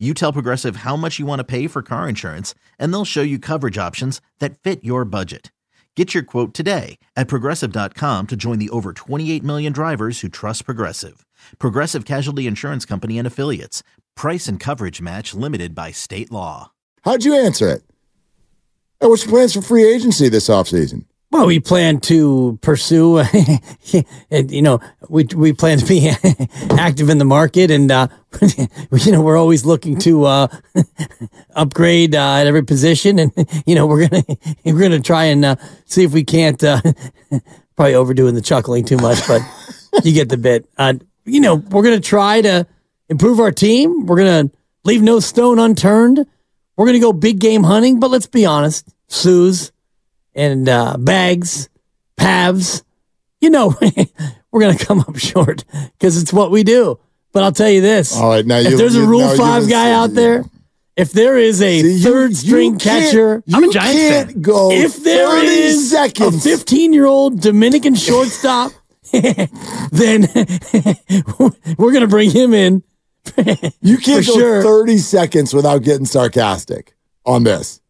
You tell Progressive how much you want to pay for car insurance, and they'll show you coverage options that fit your budget. Get your quote today at progressive.com to join the over 28 million drivers who trust Progressive. Progressive Casualty Insurance Company and Affiliates. Price and coverage match limited by state law. How'd you answer it? And what's your plans for free agency this offseason? Well, we plan to pursue, you know, we we plan to be active in the market, and uh, you know, we're always looking to uh, upgrade uh, at every position, and you know, we're gonna we're gonna try and uh, see if we can't uh, probably overdoing the chuckling too much, but you get the bit. Uh, you know, we're gonna try to improve our team. We're gonna leave no stone unturned. We're gonna go big game hunting, but let's be honest, Sue's and uh, bags, Pavs, you know, we're going to come up short because it's what we do. But I'll tell you this: All right, now if you- there's a Rule now Five guy out there, if there is a See, third you string can't- catcher, You I'm a Giants can't fan. go if there is seconds. a 15 year old Dominican shortstop, then we're going to bring him in. you can't go sure. 30 seconds without getting sarcastic on this.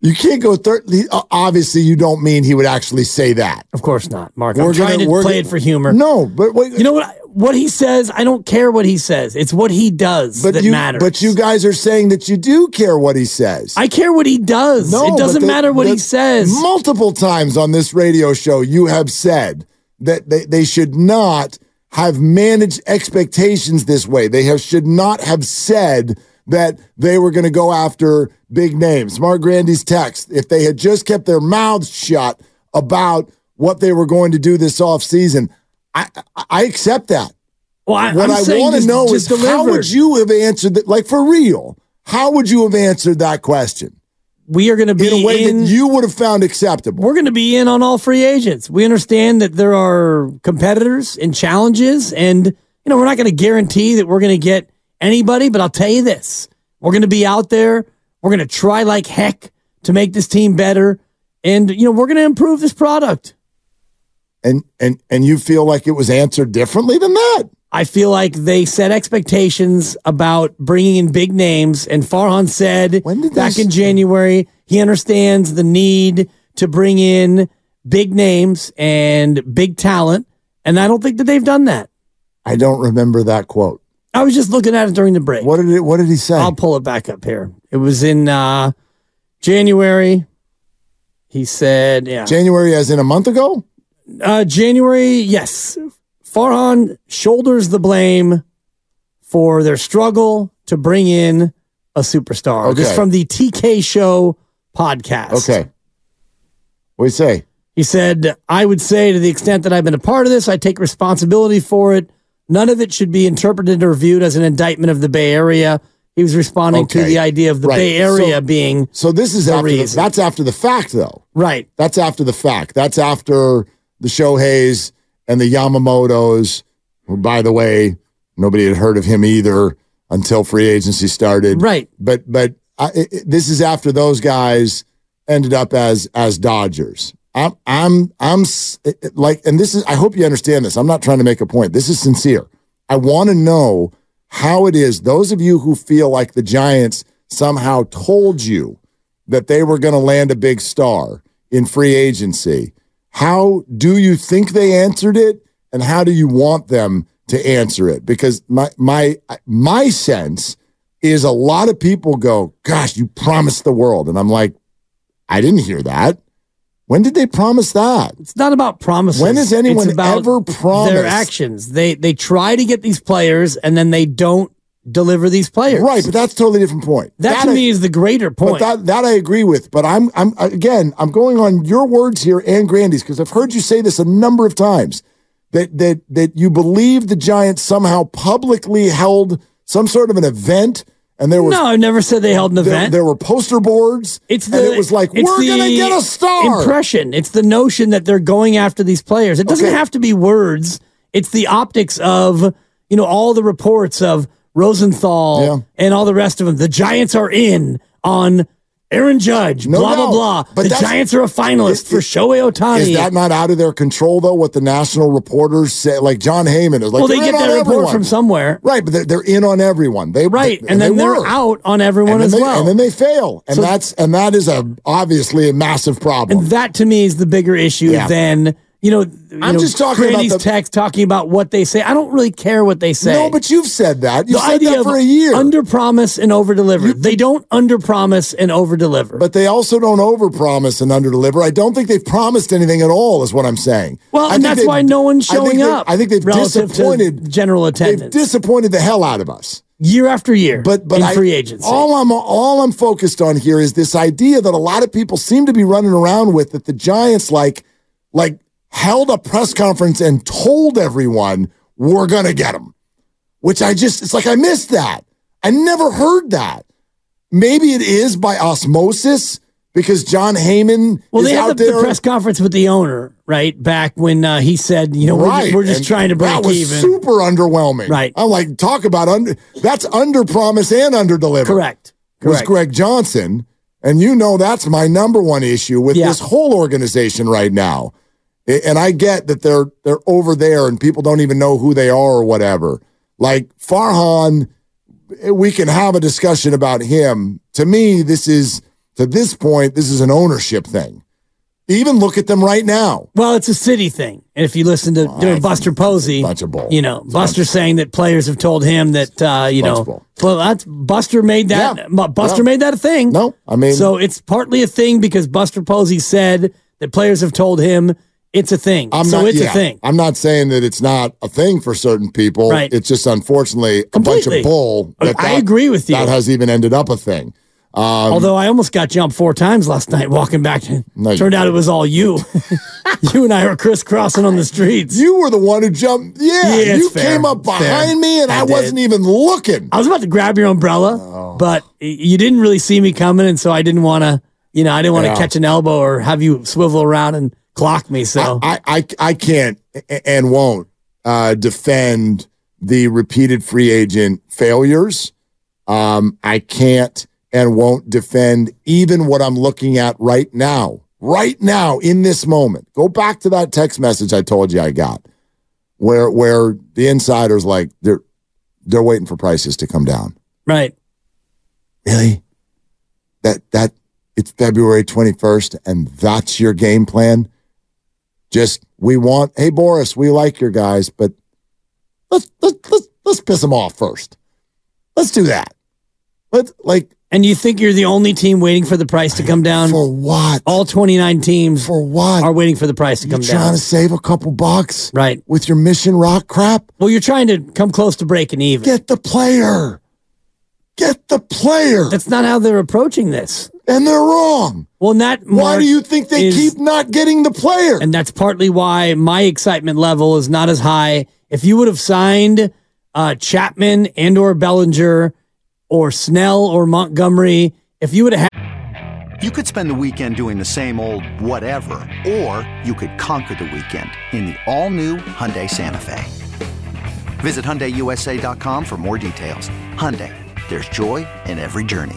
You can't go third. Uh, obviously, you don't mean he would actually say that. Of course not, Mark. We're I'm trying gonna- to play gonna- it for humor. No, but wait. You know what? What he says, I don't care what he says. It's what he does but that you, matters. But you guys are saying that you do care what he says. I care what he does. No, it doesn't the- matter what the- he says. Multiple times on this radio show, you have said that they, they should not have managed expectations this way. They have should not have said that they were going to go after big names. Mark Grandy's text, if they had just kept their mouths shut about what they were going to do this offseason, I, I, I accept that. well, I, What I'm i want to know is how would you have answered that? Like for real, how would you have answered that question We are going to be in a way in. that you would have found acceptable? we're going to be in on all free agents. We understand that there are competitors and challenges, and you know we're not going to guarantee that we're going to get anybody. But I'll tell you this: we're going to be out there. We're going to try like heck to make this team better, and you know we're going to improve this product. and and and you feel like it was answered differently than that. I feel like they set expectations about bringing in big names, and Farhan said back in January he understands the need to bring in big names and big talent, and I don't think that they've done that. I don't remember that quote. I was just looking at it during the break. What did it? What did he say? I'll pull it back up here. It was in uh, January. He said, "Yeah, January, as in a month ago. Uh, January, yes. Farhan shoulders the blame for their struggle to bring in a superstar. This Okay. from the TK Show podcast. Okay. What do you say? He said, I would say to the extent that I've been a part of this, I take responsibility for it. None of it should be interpreted or viewed as an indictment of the Bay Area. He was responding to the idea of the Right. Bay Area So- being So this is after the, that's after the fact, though. right. That's after the fact. That's after the Shoheis and the Yamamotos. Who, by the way, nobody had heard of him either until free agency started. Right. But but I, it, it- this is after those guys ended up as as Dodgers. I'm I'm I'm like, and this is. I hope you understand this. I'm not trying to make a point. This is sincere. I want to know how it is. Those of you who feel like the Giants somehow told you that they were going to land a big star in free agency. How do you think they answered it, and how do you want them to answer it? Because my my my sense is a lot of people go, "Gosh, you promised the world," and I'm like, I didn't hear that. When did they promise that? It's not about promises. When has anyone It's about ever promised? their actions? They they try to get these players and then they don't deliver these players. Right, but that's a totally different point. that, to I- me is the greater But point. that that I agree with. But I'm I'm again I'm going on your words here and Grandy's because I've heard you say this a number of times that that that you believe the Giants somehow publicly held some sort of an event and there was no, I never said they held an there, event. there were poster boards. It's the it was like we're gonna get a star. impression. It's the notion that they're going after these players. It doesn't Okay. have to be words. It's the optics of you know all the reports of Rosenthal Yeah. and all the rest of them. The Giants are in on Aaron Judge. No blah blah blah. But the Giants are a finalist Is- for Shohei Ohtani. Is that not out of their control though? What the national reporters say, like Jon Heyman is like. well, they get that report everyone. from somewhere, Right, but they're, they're in on everyone. They right? they- and then they they're out on everyone and as they, well. and then they fail, and So- that's and that is a obviously a massive problem. And that to me is the bigger issue Yeah. than you know. You I'm know, just talking about Grandy's the- text talking about what they say. I don't really care what they say. no, but you've said that. You've the said that for a year. under promise and over deliver. They don't under promise and over deliver. but they also don't over promise and under deliver. I don't think they've promised anything at all. Is what I'm saying. well, I and that's why no one's I showing they- up. I think they've disappointed general attendance. They've disappointed the hell out of us. year after year. But but in I, free agency. all I'm all I'm focused on here is this idea that a lot of people seem to be running around with that the Giants like like held a press conference and told everyone we're gonna get him, which I just it's like I missed that. I never heard that. Maybe it is by osmosis because Jon Heyman well, is they had the, the press conference with the owner right back when uh, he said, you know, we're, Right. we're just and trying to break that was even. Super underwhelming. Right. I'm like, talk about under that's under promise and under deliver. Correct. was Greg Johnson. And you know that's my number one issue with Yeah. this whole organization right now. And I get that they're they're over there and people don't even know who they are or whatever. Like Farhan, we can have a discussion about him. To me, this is to this point, this is an ownership thing. Even look at them right now. Well, it's a city thing. And if you listen to doing Buster Posey, bunch of bull. you know, Buster saying that players have told him that, uh, you know, well, that's Buster made that. Yeah. Buster Yeah. made that a thing. No, I mean- so it's partly a thing because Buster Posey said that players have told him it's a thing. I'm so not, it's yeah, a thing. I'm not saying that it's not a thing for certain people. Right. It's just unfortunately a bunch of bull. that I that- agree with you. That has even ended up a thing. Um, Although I almost got jumped four times last night walking back. To, No, turned out it was all you. you and I were crisscrossing on the streets. You were the one who jumped. Yeah, Yeah, you fair. came up It's fair. behind me, and I I, wasn't even looking. I was about to grab your umbrella, Oh. but you didn't really see me coming, and so I didn't want to, you know, I didn't want to Yeah. catch an elbow or have you swivel around and clock me. So I, I, I can't and won't uh, defend the repeated free agent failures. Um, I can't and won't defend even what I'm looking at right now, right now in this moment. Go back to that text message I told you I got, where where the insiders like they're they're waiting for prices to come down. right, Really? That that it's February 21st and that's your game plan? Just we want, hey Boras, we like your guys, but let's let's let's, let's piss them off first. Let's do that. Let's like and you think you're the only team waiting for the price to come down? for what? All 29 teams for what? are waiting for the price to you come trying down. Trying to save a couple bucks Right. with your mission rock crap? Well, you're trying to come close to breaking even. Get the player. Get the player. That's not how they're approaching this. And they're wrong. Well, and that Why do you think they is- keep not getting the player? and that's partly why my excitement level is not as high. If you would have signed uh, Chapman and or Bellinger or Snell or Montgomery, if you would have You could spend the weekend doing the same old whatever, or you could conquer the weekend in the all-new Hyundai Santa Fe. Visit HyundaiUSA.com for more details. Hyundai, there's joy in every journey.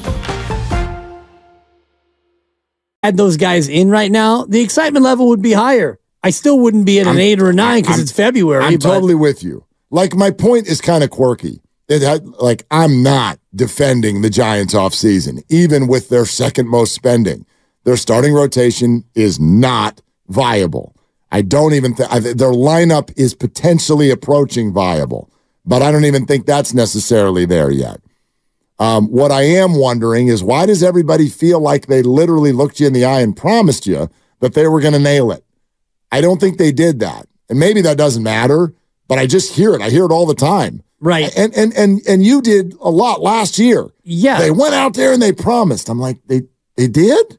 Had those guys in right now, the excitement level would be higher. I still wouldn't be at an I'm- eight or a nine because it's February. I'm but totally with you. Like my point is kind of quirky. It like I'm not defending the Giants off season, even with their second most spending. Their starting rotation is not viable. I don't even think their lineup is potentially approaching viable, but I don't even think that's necessarily there yet. Um, what I am wondering is why does everybody feel like they literally looked you in the eye and promised you that they were going to nail it? I don't think they did that. And maybe that doesn't matter, but I just hear it. I hear it all the time. Right. And and and and you did a lot last year. Yeah. They went out there and they promised. I'm like, they they did?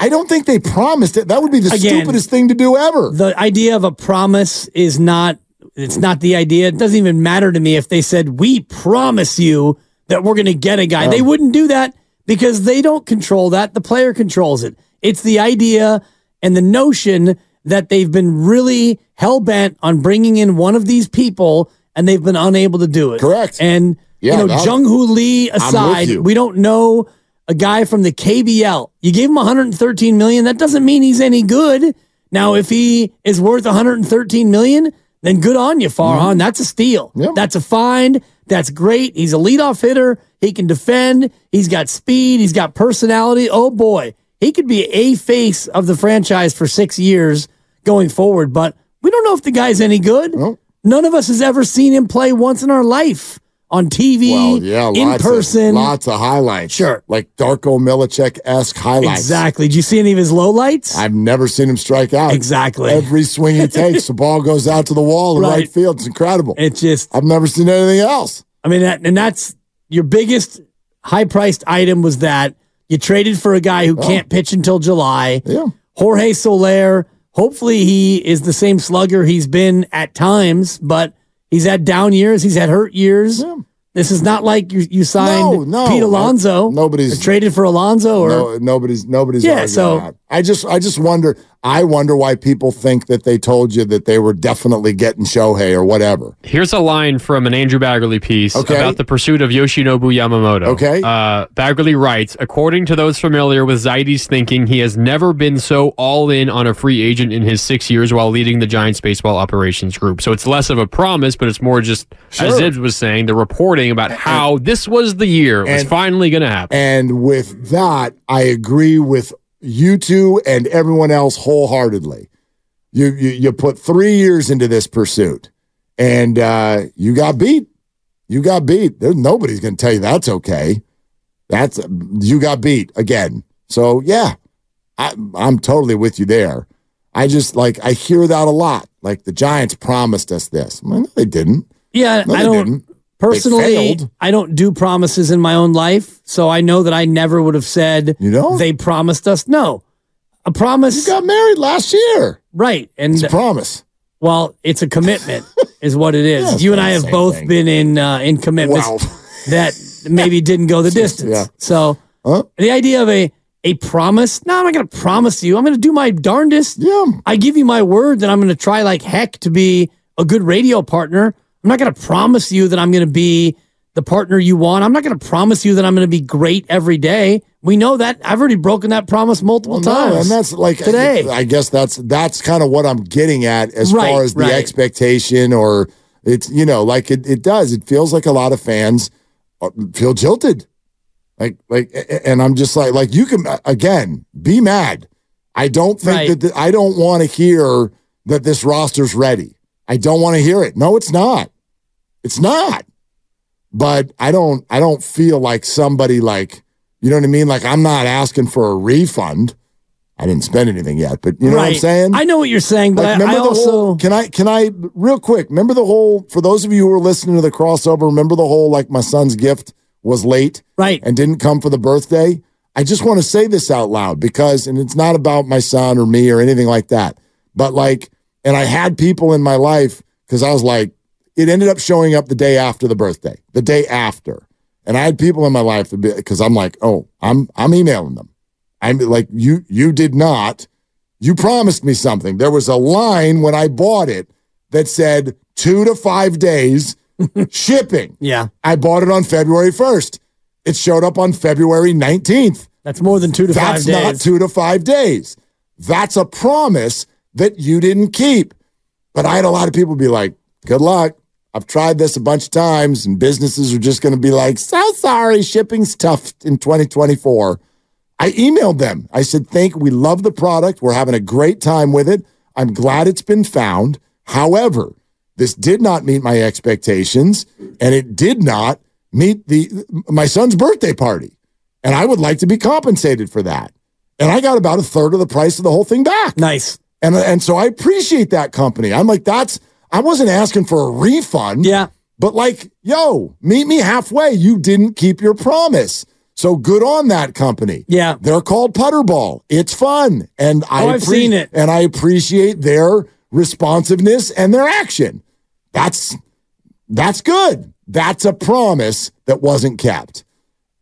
I don't think they promised it. That would be the Again, stupidest thing to do ever. the idea of a promise is not it's not the idea. It doesn't even matter to me if they said we promise you that we're going to get a guy. They wouldn't do that because they don't control that. The player controls it. It's the idea and the notion that they've been really hell bent on bringing in one of these people and they've been unable to do it. Correct. And Yeah, you know, Jung Hoo Lee aside, we don't know a guy from the KBL. You gave him 113 million. That doesn't mean he's any good. Now, if he is worth 113 million, then good on you, Farhan. That's a steal. Mm-hmm. Yep. That's a find. That's great. He's a leadoff hitter. He can defend. He's got speed. He's got personality. Oh boy, he could be a face of the franchise for six years going forward. But we don't know if the guy's any good. Nope. None of us has ever seen him play once in our life on TV, well, yeah, in lots person. Of, lots of highlights. Sure. Like Darko Milicic esque highlights. Exactly. Did you see any of his lowlights? I've never seen him strike out. Exactly. Every swing he takes, the ball goes out to the wall in Right. right field. It's incredible. It just, I've never seen anything else. I mean, that, and that's your biggest high priced item was that you traded for a guy who oh. can't pitch until July. Yeah. Jorge Soler, hopefully he is the same slugger he's been at times, but he's had down years, he's had hurt years. Yeah. This is not like you, you signed No, no. Pete Alonso. Nobody's- traded for Alonso or No, nobody's nobody's Yeah, so- that. I just I just wonder I wonder why people think that they told you that they were definitely getting Shohei or whatever. Here's a line from an Andrew Baggarly piece Okay. about the pursuit of Yoshinobu Yamamoto. Okay. Uh, Baggarly writes, according to those familiar with Zaidi's thinking, he has never been so all in on a free agent in his six years while leading the Giants baseball operations group. So it's less of a promise, but it's more just, as Sure. Dibs was saying, the reporting about how this was the year it was and- finally going to happen. And with that, I agree with you two and everyone else wholeheartedly. You you, you put three years into this pursuit, and uh, you got beat. You got beat. There's nobody's going to tell you that's okay. That's you got beat again. So yeah, I, I'm totally with you there. I just like I hear that a lot. Like the Giants promised us this. Well, no, they didn't. Yeah, No, I don't didn't. Personally. I don't do promises in my own life, so I know that I never would have said You don't? they promised us. No, a promise, You got married last year. right? And It's a promise. well, it's a commitment, is what it is. Yeah, you and I have both thing. been in uh, in commitments Wow. that maybe didn't go the distance. Yeah. So Huh? the idea of a a promise, no, I'm not going to promise you. I'm going to do my darndest. Yeah. I give you my word that I'm going to try like heck to be a good radio partner. I'm not going to promise you that I'm going to be the partner you want. I'm not going to promise you that I'm going to be great every day. We know that. I've already broken that promise multiple Well, no, times. and that's like today. I guess that's that's kind of what I'm getting at as Right, far as the right. expectation, or it's you know like it, it does. It feels like a lot of fans uh, feel jilted, like like, and I'm just like like you can again be mad. I don't think Right. that the, I don't want to hear that this roster's ready. I don't want to hear it. No, it's not. It's not. But I don't I don't feel like somebody like you know what I mean? Like I'm not asking for a refund. I didn't spend anything yet, but you know what I'm saying? I know what you're saying, but Like, I, remember I the also whole, can I can I real quick remember the whole for those of you who are listening to the crossover remember the whole like my son's gift was late right. and didn't come for the birthday I just want to say this out loud because, and it's not about my son or me or anything like that, but like, and I had people in my life because I was like, it ended up showing up the day after the birthday, the day after. And I had people in my life because I'm like, oh, I'm I'm emailing them. I'm like, you you did not. You promised me something. There was a line when I bought it that said two to five days shipping. Yeah. I bought it on February 1st. It showed up on February 19th. That's more than two to That's five days. That's not two to five days. That's a promise that you didn't keep. But I had a lot of people be like, good luck. I've tried this a bunch of times, and businesses are just going to be like, so sorry, shipping's tough in 2024. I emailed them. I said, thank we love the product. We're having a great time with it. I'm glad it's been found. However, this did not meet my expectations, and it did not meet the my son's birthday party. And I would like to be compensated for that. And I got about a third of the price of the whole thing back. Nice. And and so I appreciate that company. I'm like, that's I wasn't asking for a refund. Yeah. But like, yo, meet me halfway. You didn't keep your promise. So good on that company. Yeah. They're called Putterball. It's fun. And oh, I Oh, I've seen it. And I appreciate their responsiveness and their action. That's that's good. That's a promise that wasn't kept.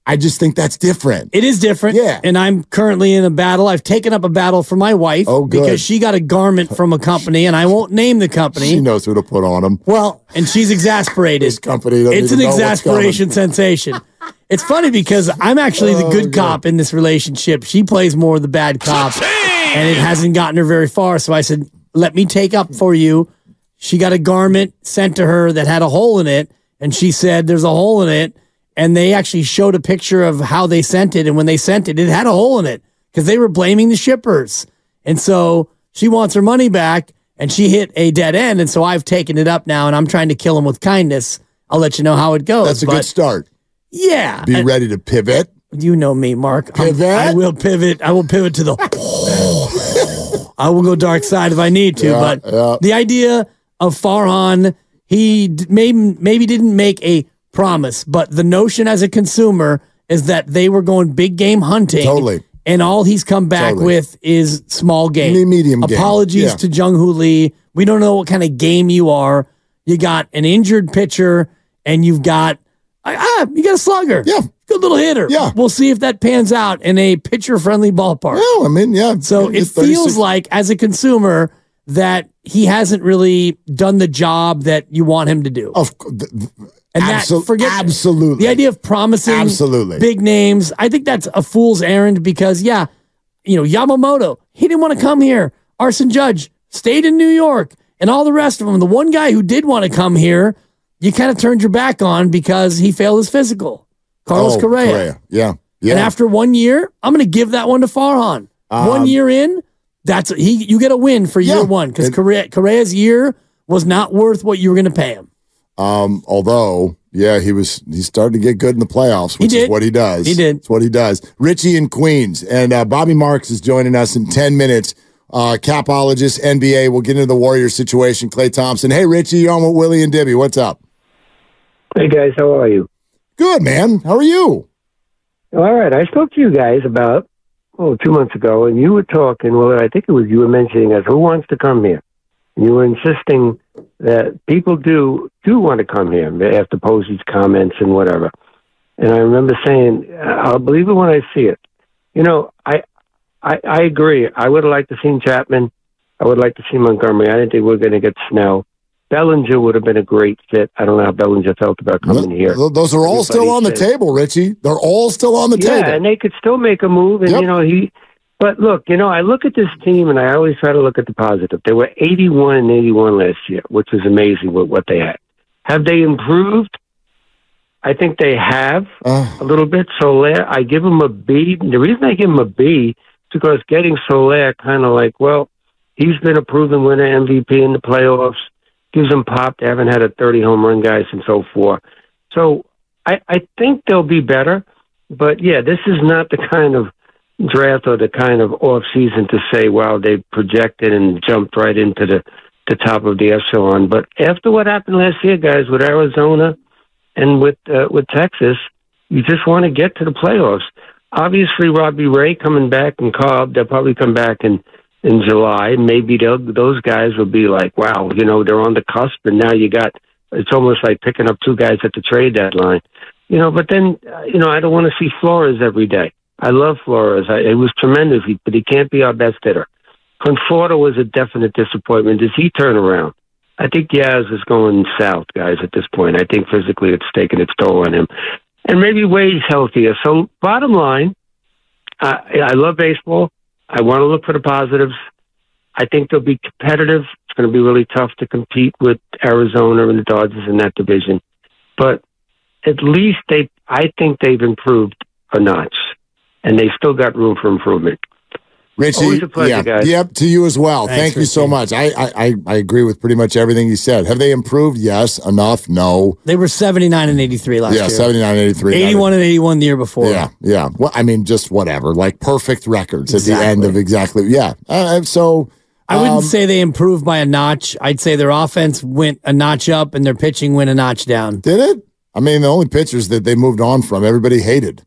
I just think that's different. It is different. Yeah. And I'm currently in a battle. I've taken up a battle for my wife Oh, good. because she got a garment from a company, and I won't name the company. She knows who to put on them. Well, and she's exasperated. This company doesn't it's even an know what's exasperation sensation. It's funny because I'm actually the Oh, good cop in this relationship. She plays more of the bad cop, and it hasn't gotten her very far. So I said, "Let me take up for you." She got a garment sent to her that had a hole in it, and she said, "There's a hole in it." And they actually showed a picture of how they sent it, and when they sent it, it had a hole in it because they were blaming the shippers. And so she wants her money back, and she hit a dead end. And so I've taken it up now, and I'm trying to kill him with kindness. I'll let you know how it goes. That's a but good start. yeah, Be and ready to pivot. you know me, Mark. I'm- Pivot? I will pivot. I will pivot to the. I will go dark side if I need to. Yeah, but yeah. the idea of Farhan, he d- maybe maybe didn't make a promise, but the notion as a consumer is that they were going big game hunting. Totally. And all he's come back Totally. with is small game. Me- medium game. Apologies Yeah. to Jung Hoo Lee. We don't know what kind of game you are. You got an injured pitcher, and you've got ah, you got a slugger. Yeah. good little hitter. Yeah. we'll see if that pans out in a pitcher friendly ballpark. No, I mean, yeah. So it feels like, as a consumer, that he hasn't really done the job that you want him to do. Of cou- th- th- and abso- that forget absolutely. the idea of promising Absolutely. big names. I think that's a fool's errand because yeah, you know Yamamoto he didn't want to come here. Aaron Judge stayed in New York, and all the rest of them. The one guy who did want to come here, you kind of turned your back on because he failed his physical. Carlos Oh, Correa. Yeah. Yeah. And after one year, I'm going to give that one to Farhan. one year in, that's he. You get a win for year Um, Yeah. one because Correa, Correa's year was not worth what you were going to pay him. Um, although, yeah, he was he started to get good in the playoffs, which is what he does. He did. It's what he does. Richie in Queens and uh, Bobby Marks is joining us in ten minutes. Uh, capologist, NBA. We'll get into the Warriors situation. Klay Thompson. Hey, Richie, you're on with Willie and Dibby. What's up? Hey guys, how are you? Good, man. How are you? All right, I spoke to you guys about oh two months ago, and you were talking. Well, I think it was you were mentioning us. who wants to come here. You were insisting that people do do want to come here after Posey's comments and whatever. And I remember saying, "I'll believe it when I see it." You know, I I, I agree. I would have liked to see Chapman. I would like to see Montgomery. I didn't think we are going to get Snell. Bellinger would have been a great fit. I don't know how Bellinger felt about coming here. Those are all still Everybody on the table, Richie. They're all still on the yeah, table. and they could still make a move. And Yep. you know he, but look, you know I look at this team, and I always try to look at the positive. They were eighty-one and eighty-one last year, which was amazing with what they had. Have they improved? I think they have Uh, a little bit. Soler, I give him a B. The reason I give him a B is because getting Soler kind of like, well, he's been a proven winner, MVP in the playoffs. Gives him pop. They haven't had a 30 home run guy since 04. So I, I think they'll be better. But yeah, this is not the kind of draft or the kind of off season to say, wow, they projected and jumped right into the, the top of the echelon. But after what happened last year, guys, with Arizona and with uh, with Texas, you just want to get to the playoffs. obviously Robbie Ray coming back and Cobb. They'll probably come back in in July. Maybe those guys will be like, wow, you know, they're on the cusp, and now you got. It's almost like picking up two guys at the trade deadline, you know. But then, uh, you know, I don't want to see Flores every day. I love Flores. I, it was tremendous, but he can't be our best hitter. Conforto was a definite disappointment. Does he turn around? I think Yaz is going south, guys, at this point. I think physically it's taken its toll on him. And maybe Wade's healthier. So, bottom line, I, I love baseball. I want to look for the positives. I think they'll be competitive. It's going to be really tough to compete with Arizona and the Dodgers in that division. But at least they, I think they've improved a notch, and they still got room for improvement. Richie, Always a pleasure, yeah, guys. yep, to you as well. Thanks, Thank you so much. I, I I I agree with pretty much everything you said. Have they improved? Yes. Enough? No. They were 79 and 83 last year. yeah, year. 79, 83. 81 and 81 the year before. Yeah, yeah. Well, I mean, just whatever, like perfect records at the end of exactly. Yeah. Uh, so I wouldn't um, say they improved by a notch. I'd say their offense went a notch up and their pitching went a notch down. did it. I mean, the only pitchers that they moved on from, everybody hated.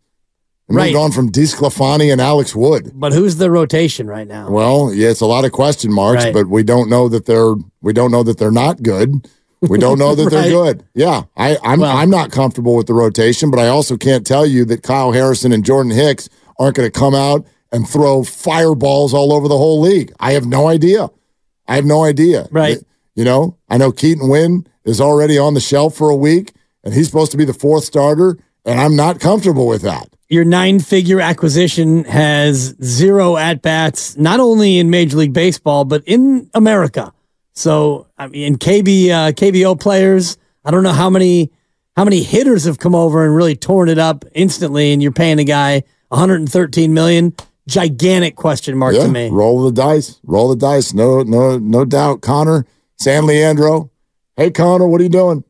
They Right. Moved on from DeSclafani and Alex Wood. But who's the rotation right now? Well, yeah, it's a lot of question marks, Right. but we don't know that they're we don't know that they're not good. We don't know that Right. they're good. Yeah, I, I'm Well- I'm not comfortable with the rotation, but I also can't tell you that Kyle Harrison and Jordan Hicks aren't going to come out and throw fireballs all over the whole league. I have no idea. I have no idea. Right. You know, I know Keaton Winn is already on the shelf for a week, and he's supposed to be the fourth starter, and I'm not comfortable with that. Your nine figure acquisition has zero at bats, not only in Major League Baseball, but in America. So, I mean, KB, uh, KBO players, I don't know how many, how many hitters have come over and really torn it up instantly. And you're paying a guy 113 million. Gigantic question mark to me. Roll the dice. Roll the dice. No, no, no doubt. Connor, San Leandro. Hey, Connor, what are you doing?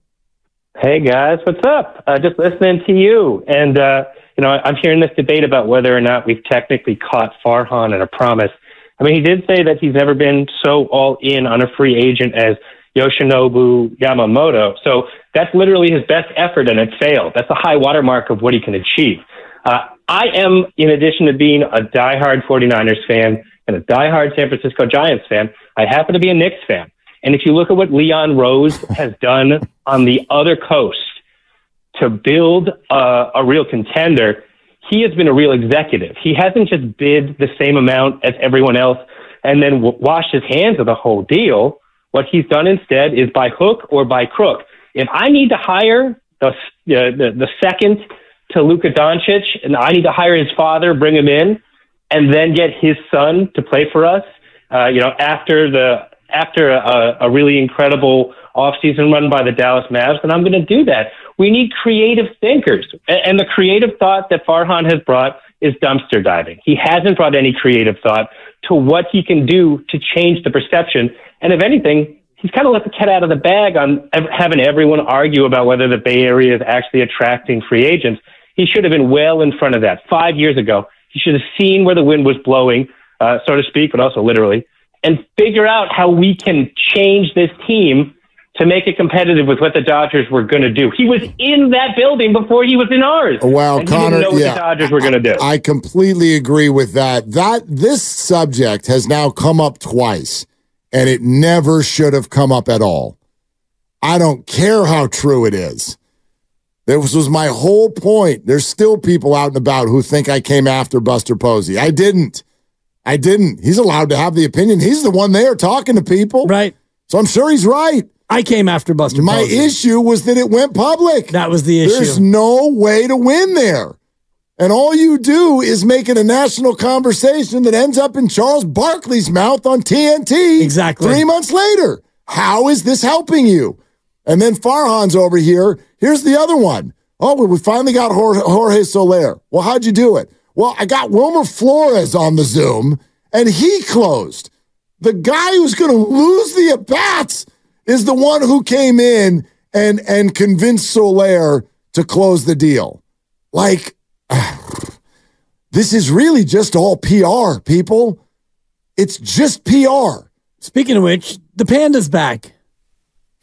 Hey guys, what's up? Uh, just listening to you, and uh, you know, I'm hearing this debate about whether or not we've technically caught Farhan in a promise. I mean, he did say that he's never been so all in on a free agent as Yoshinobu Yamamoto. So that's literally his best effort, and it failed. That's a high watermark of what he can achieve. Uh, I am, in addition to being a diehard 49ers fan and a diehard San Francisco Giants fan, I happen to be a Knicks fan. And if you look at what Leon Rose has done on the other coast to build a, a real contender, he has been a real executive. He hasn't just bid the same amount as everyone else and then w- washed his hands of the whole deal. What he's done instead is by hook or by crook. If I need to hire the, the, the, the second to Luka Doncic and I need to hire his father, bring him in, and then get his son to play for us, uh, you know, after the after a, a really incredible offseason run by the Dallas Mavs, then I'm going to do that. We need creative thinkers. And the creative thought that Farhan has brought is dumpster diving. He hasn't brought any creative thought to what he can do to change the perception. And if anything, he's kind of let the cat out of the bag on having everyone argue about whether the Bay Area is actually attracting free agents. He should have been well in front of that five years ago. He should have seen where the wind was blowing, uh, so to speak, but also literally, and figure out how we can change this team to make it competitive with what the Dodgers were going to do. He was in that building before he was in ours. Wow, Connor, didn't know what yeah, the Dodgers were going to do. I completely agree with that. That this subject has now come up twice, and it never should have come up at all. I don't care how true it is. This was my whole point. There's still people out and about who think I came after Buster Posey. I didn't. I didn't. He's allowed to have the opinion. He's the one there talking to people. Right. So I'm sure he's right. I came after Buster My Posey. issue was that it went public. That was the issue. There's no way to win there. And all you do is make it a national conversation that ends up in Charles Barkley's mouth on TNT. Exactly. Three months later. How is this helping you? And then Farhan's over here. Here's the other one. Oh, we finally got Jorge, Jorge Soler. Well, how'd you do it? Well, I got Wilmer Flores on the Zoom, and he closed. The guy who's going to lose the at bats is the one who came in and and convinced Soler to close the deal. Like, this is really just all PR, people. It's just PR. Speaking of which, the panda's back.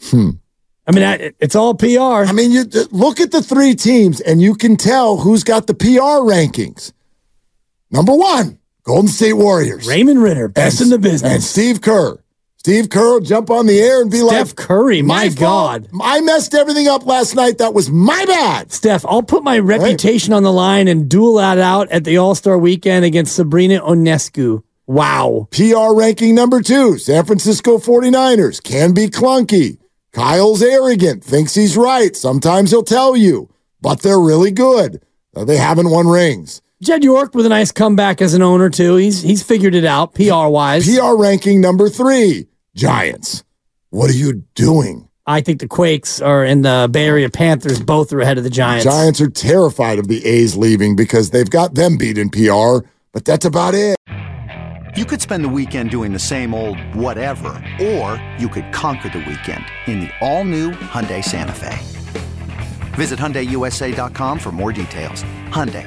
Hmm. I mean, I- it's all PR. I mean, you look at the three teams, and you can tell who's got the PR rankings. Number one, Golden State Warriors. Raymond Ridder, best and, in the business. And Steve Kerr. Steve Kerr will jump on the air and be like, Steph Curry, my, fault. God. I messed everything up last night. That was my bad. Steph, I'll put my reputation on the line and duel that out at the All Star weekend against Sabrina Ionescu. Wow. PR ranking number two, San Francisco 49ers. Can be clunky. Kyle's arrogant, thinks he's right. Sometimes he'll tell you, but they're really good. Uh, they haven't won rings. Jed York with a nice comeback as an owner, too. He's he's figured it out, PR wise. PR ranking number three, Giants. What are you doing? I think the Quakes are in the Bay Area Panthers both are ahead of the Giants. Giants are terrified of the A's leaving because they've got them beat in PR, but that's about it. You could spend the weekend doing the same old whatever, or you could conquer the weekend in the all-new Hyundai Santa Fe. Visit HyundaiUSA.com for more details. Hyundai,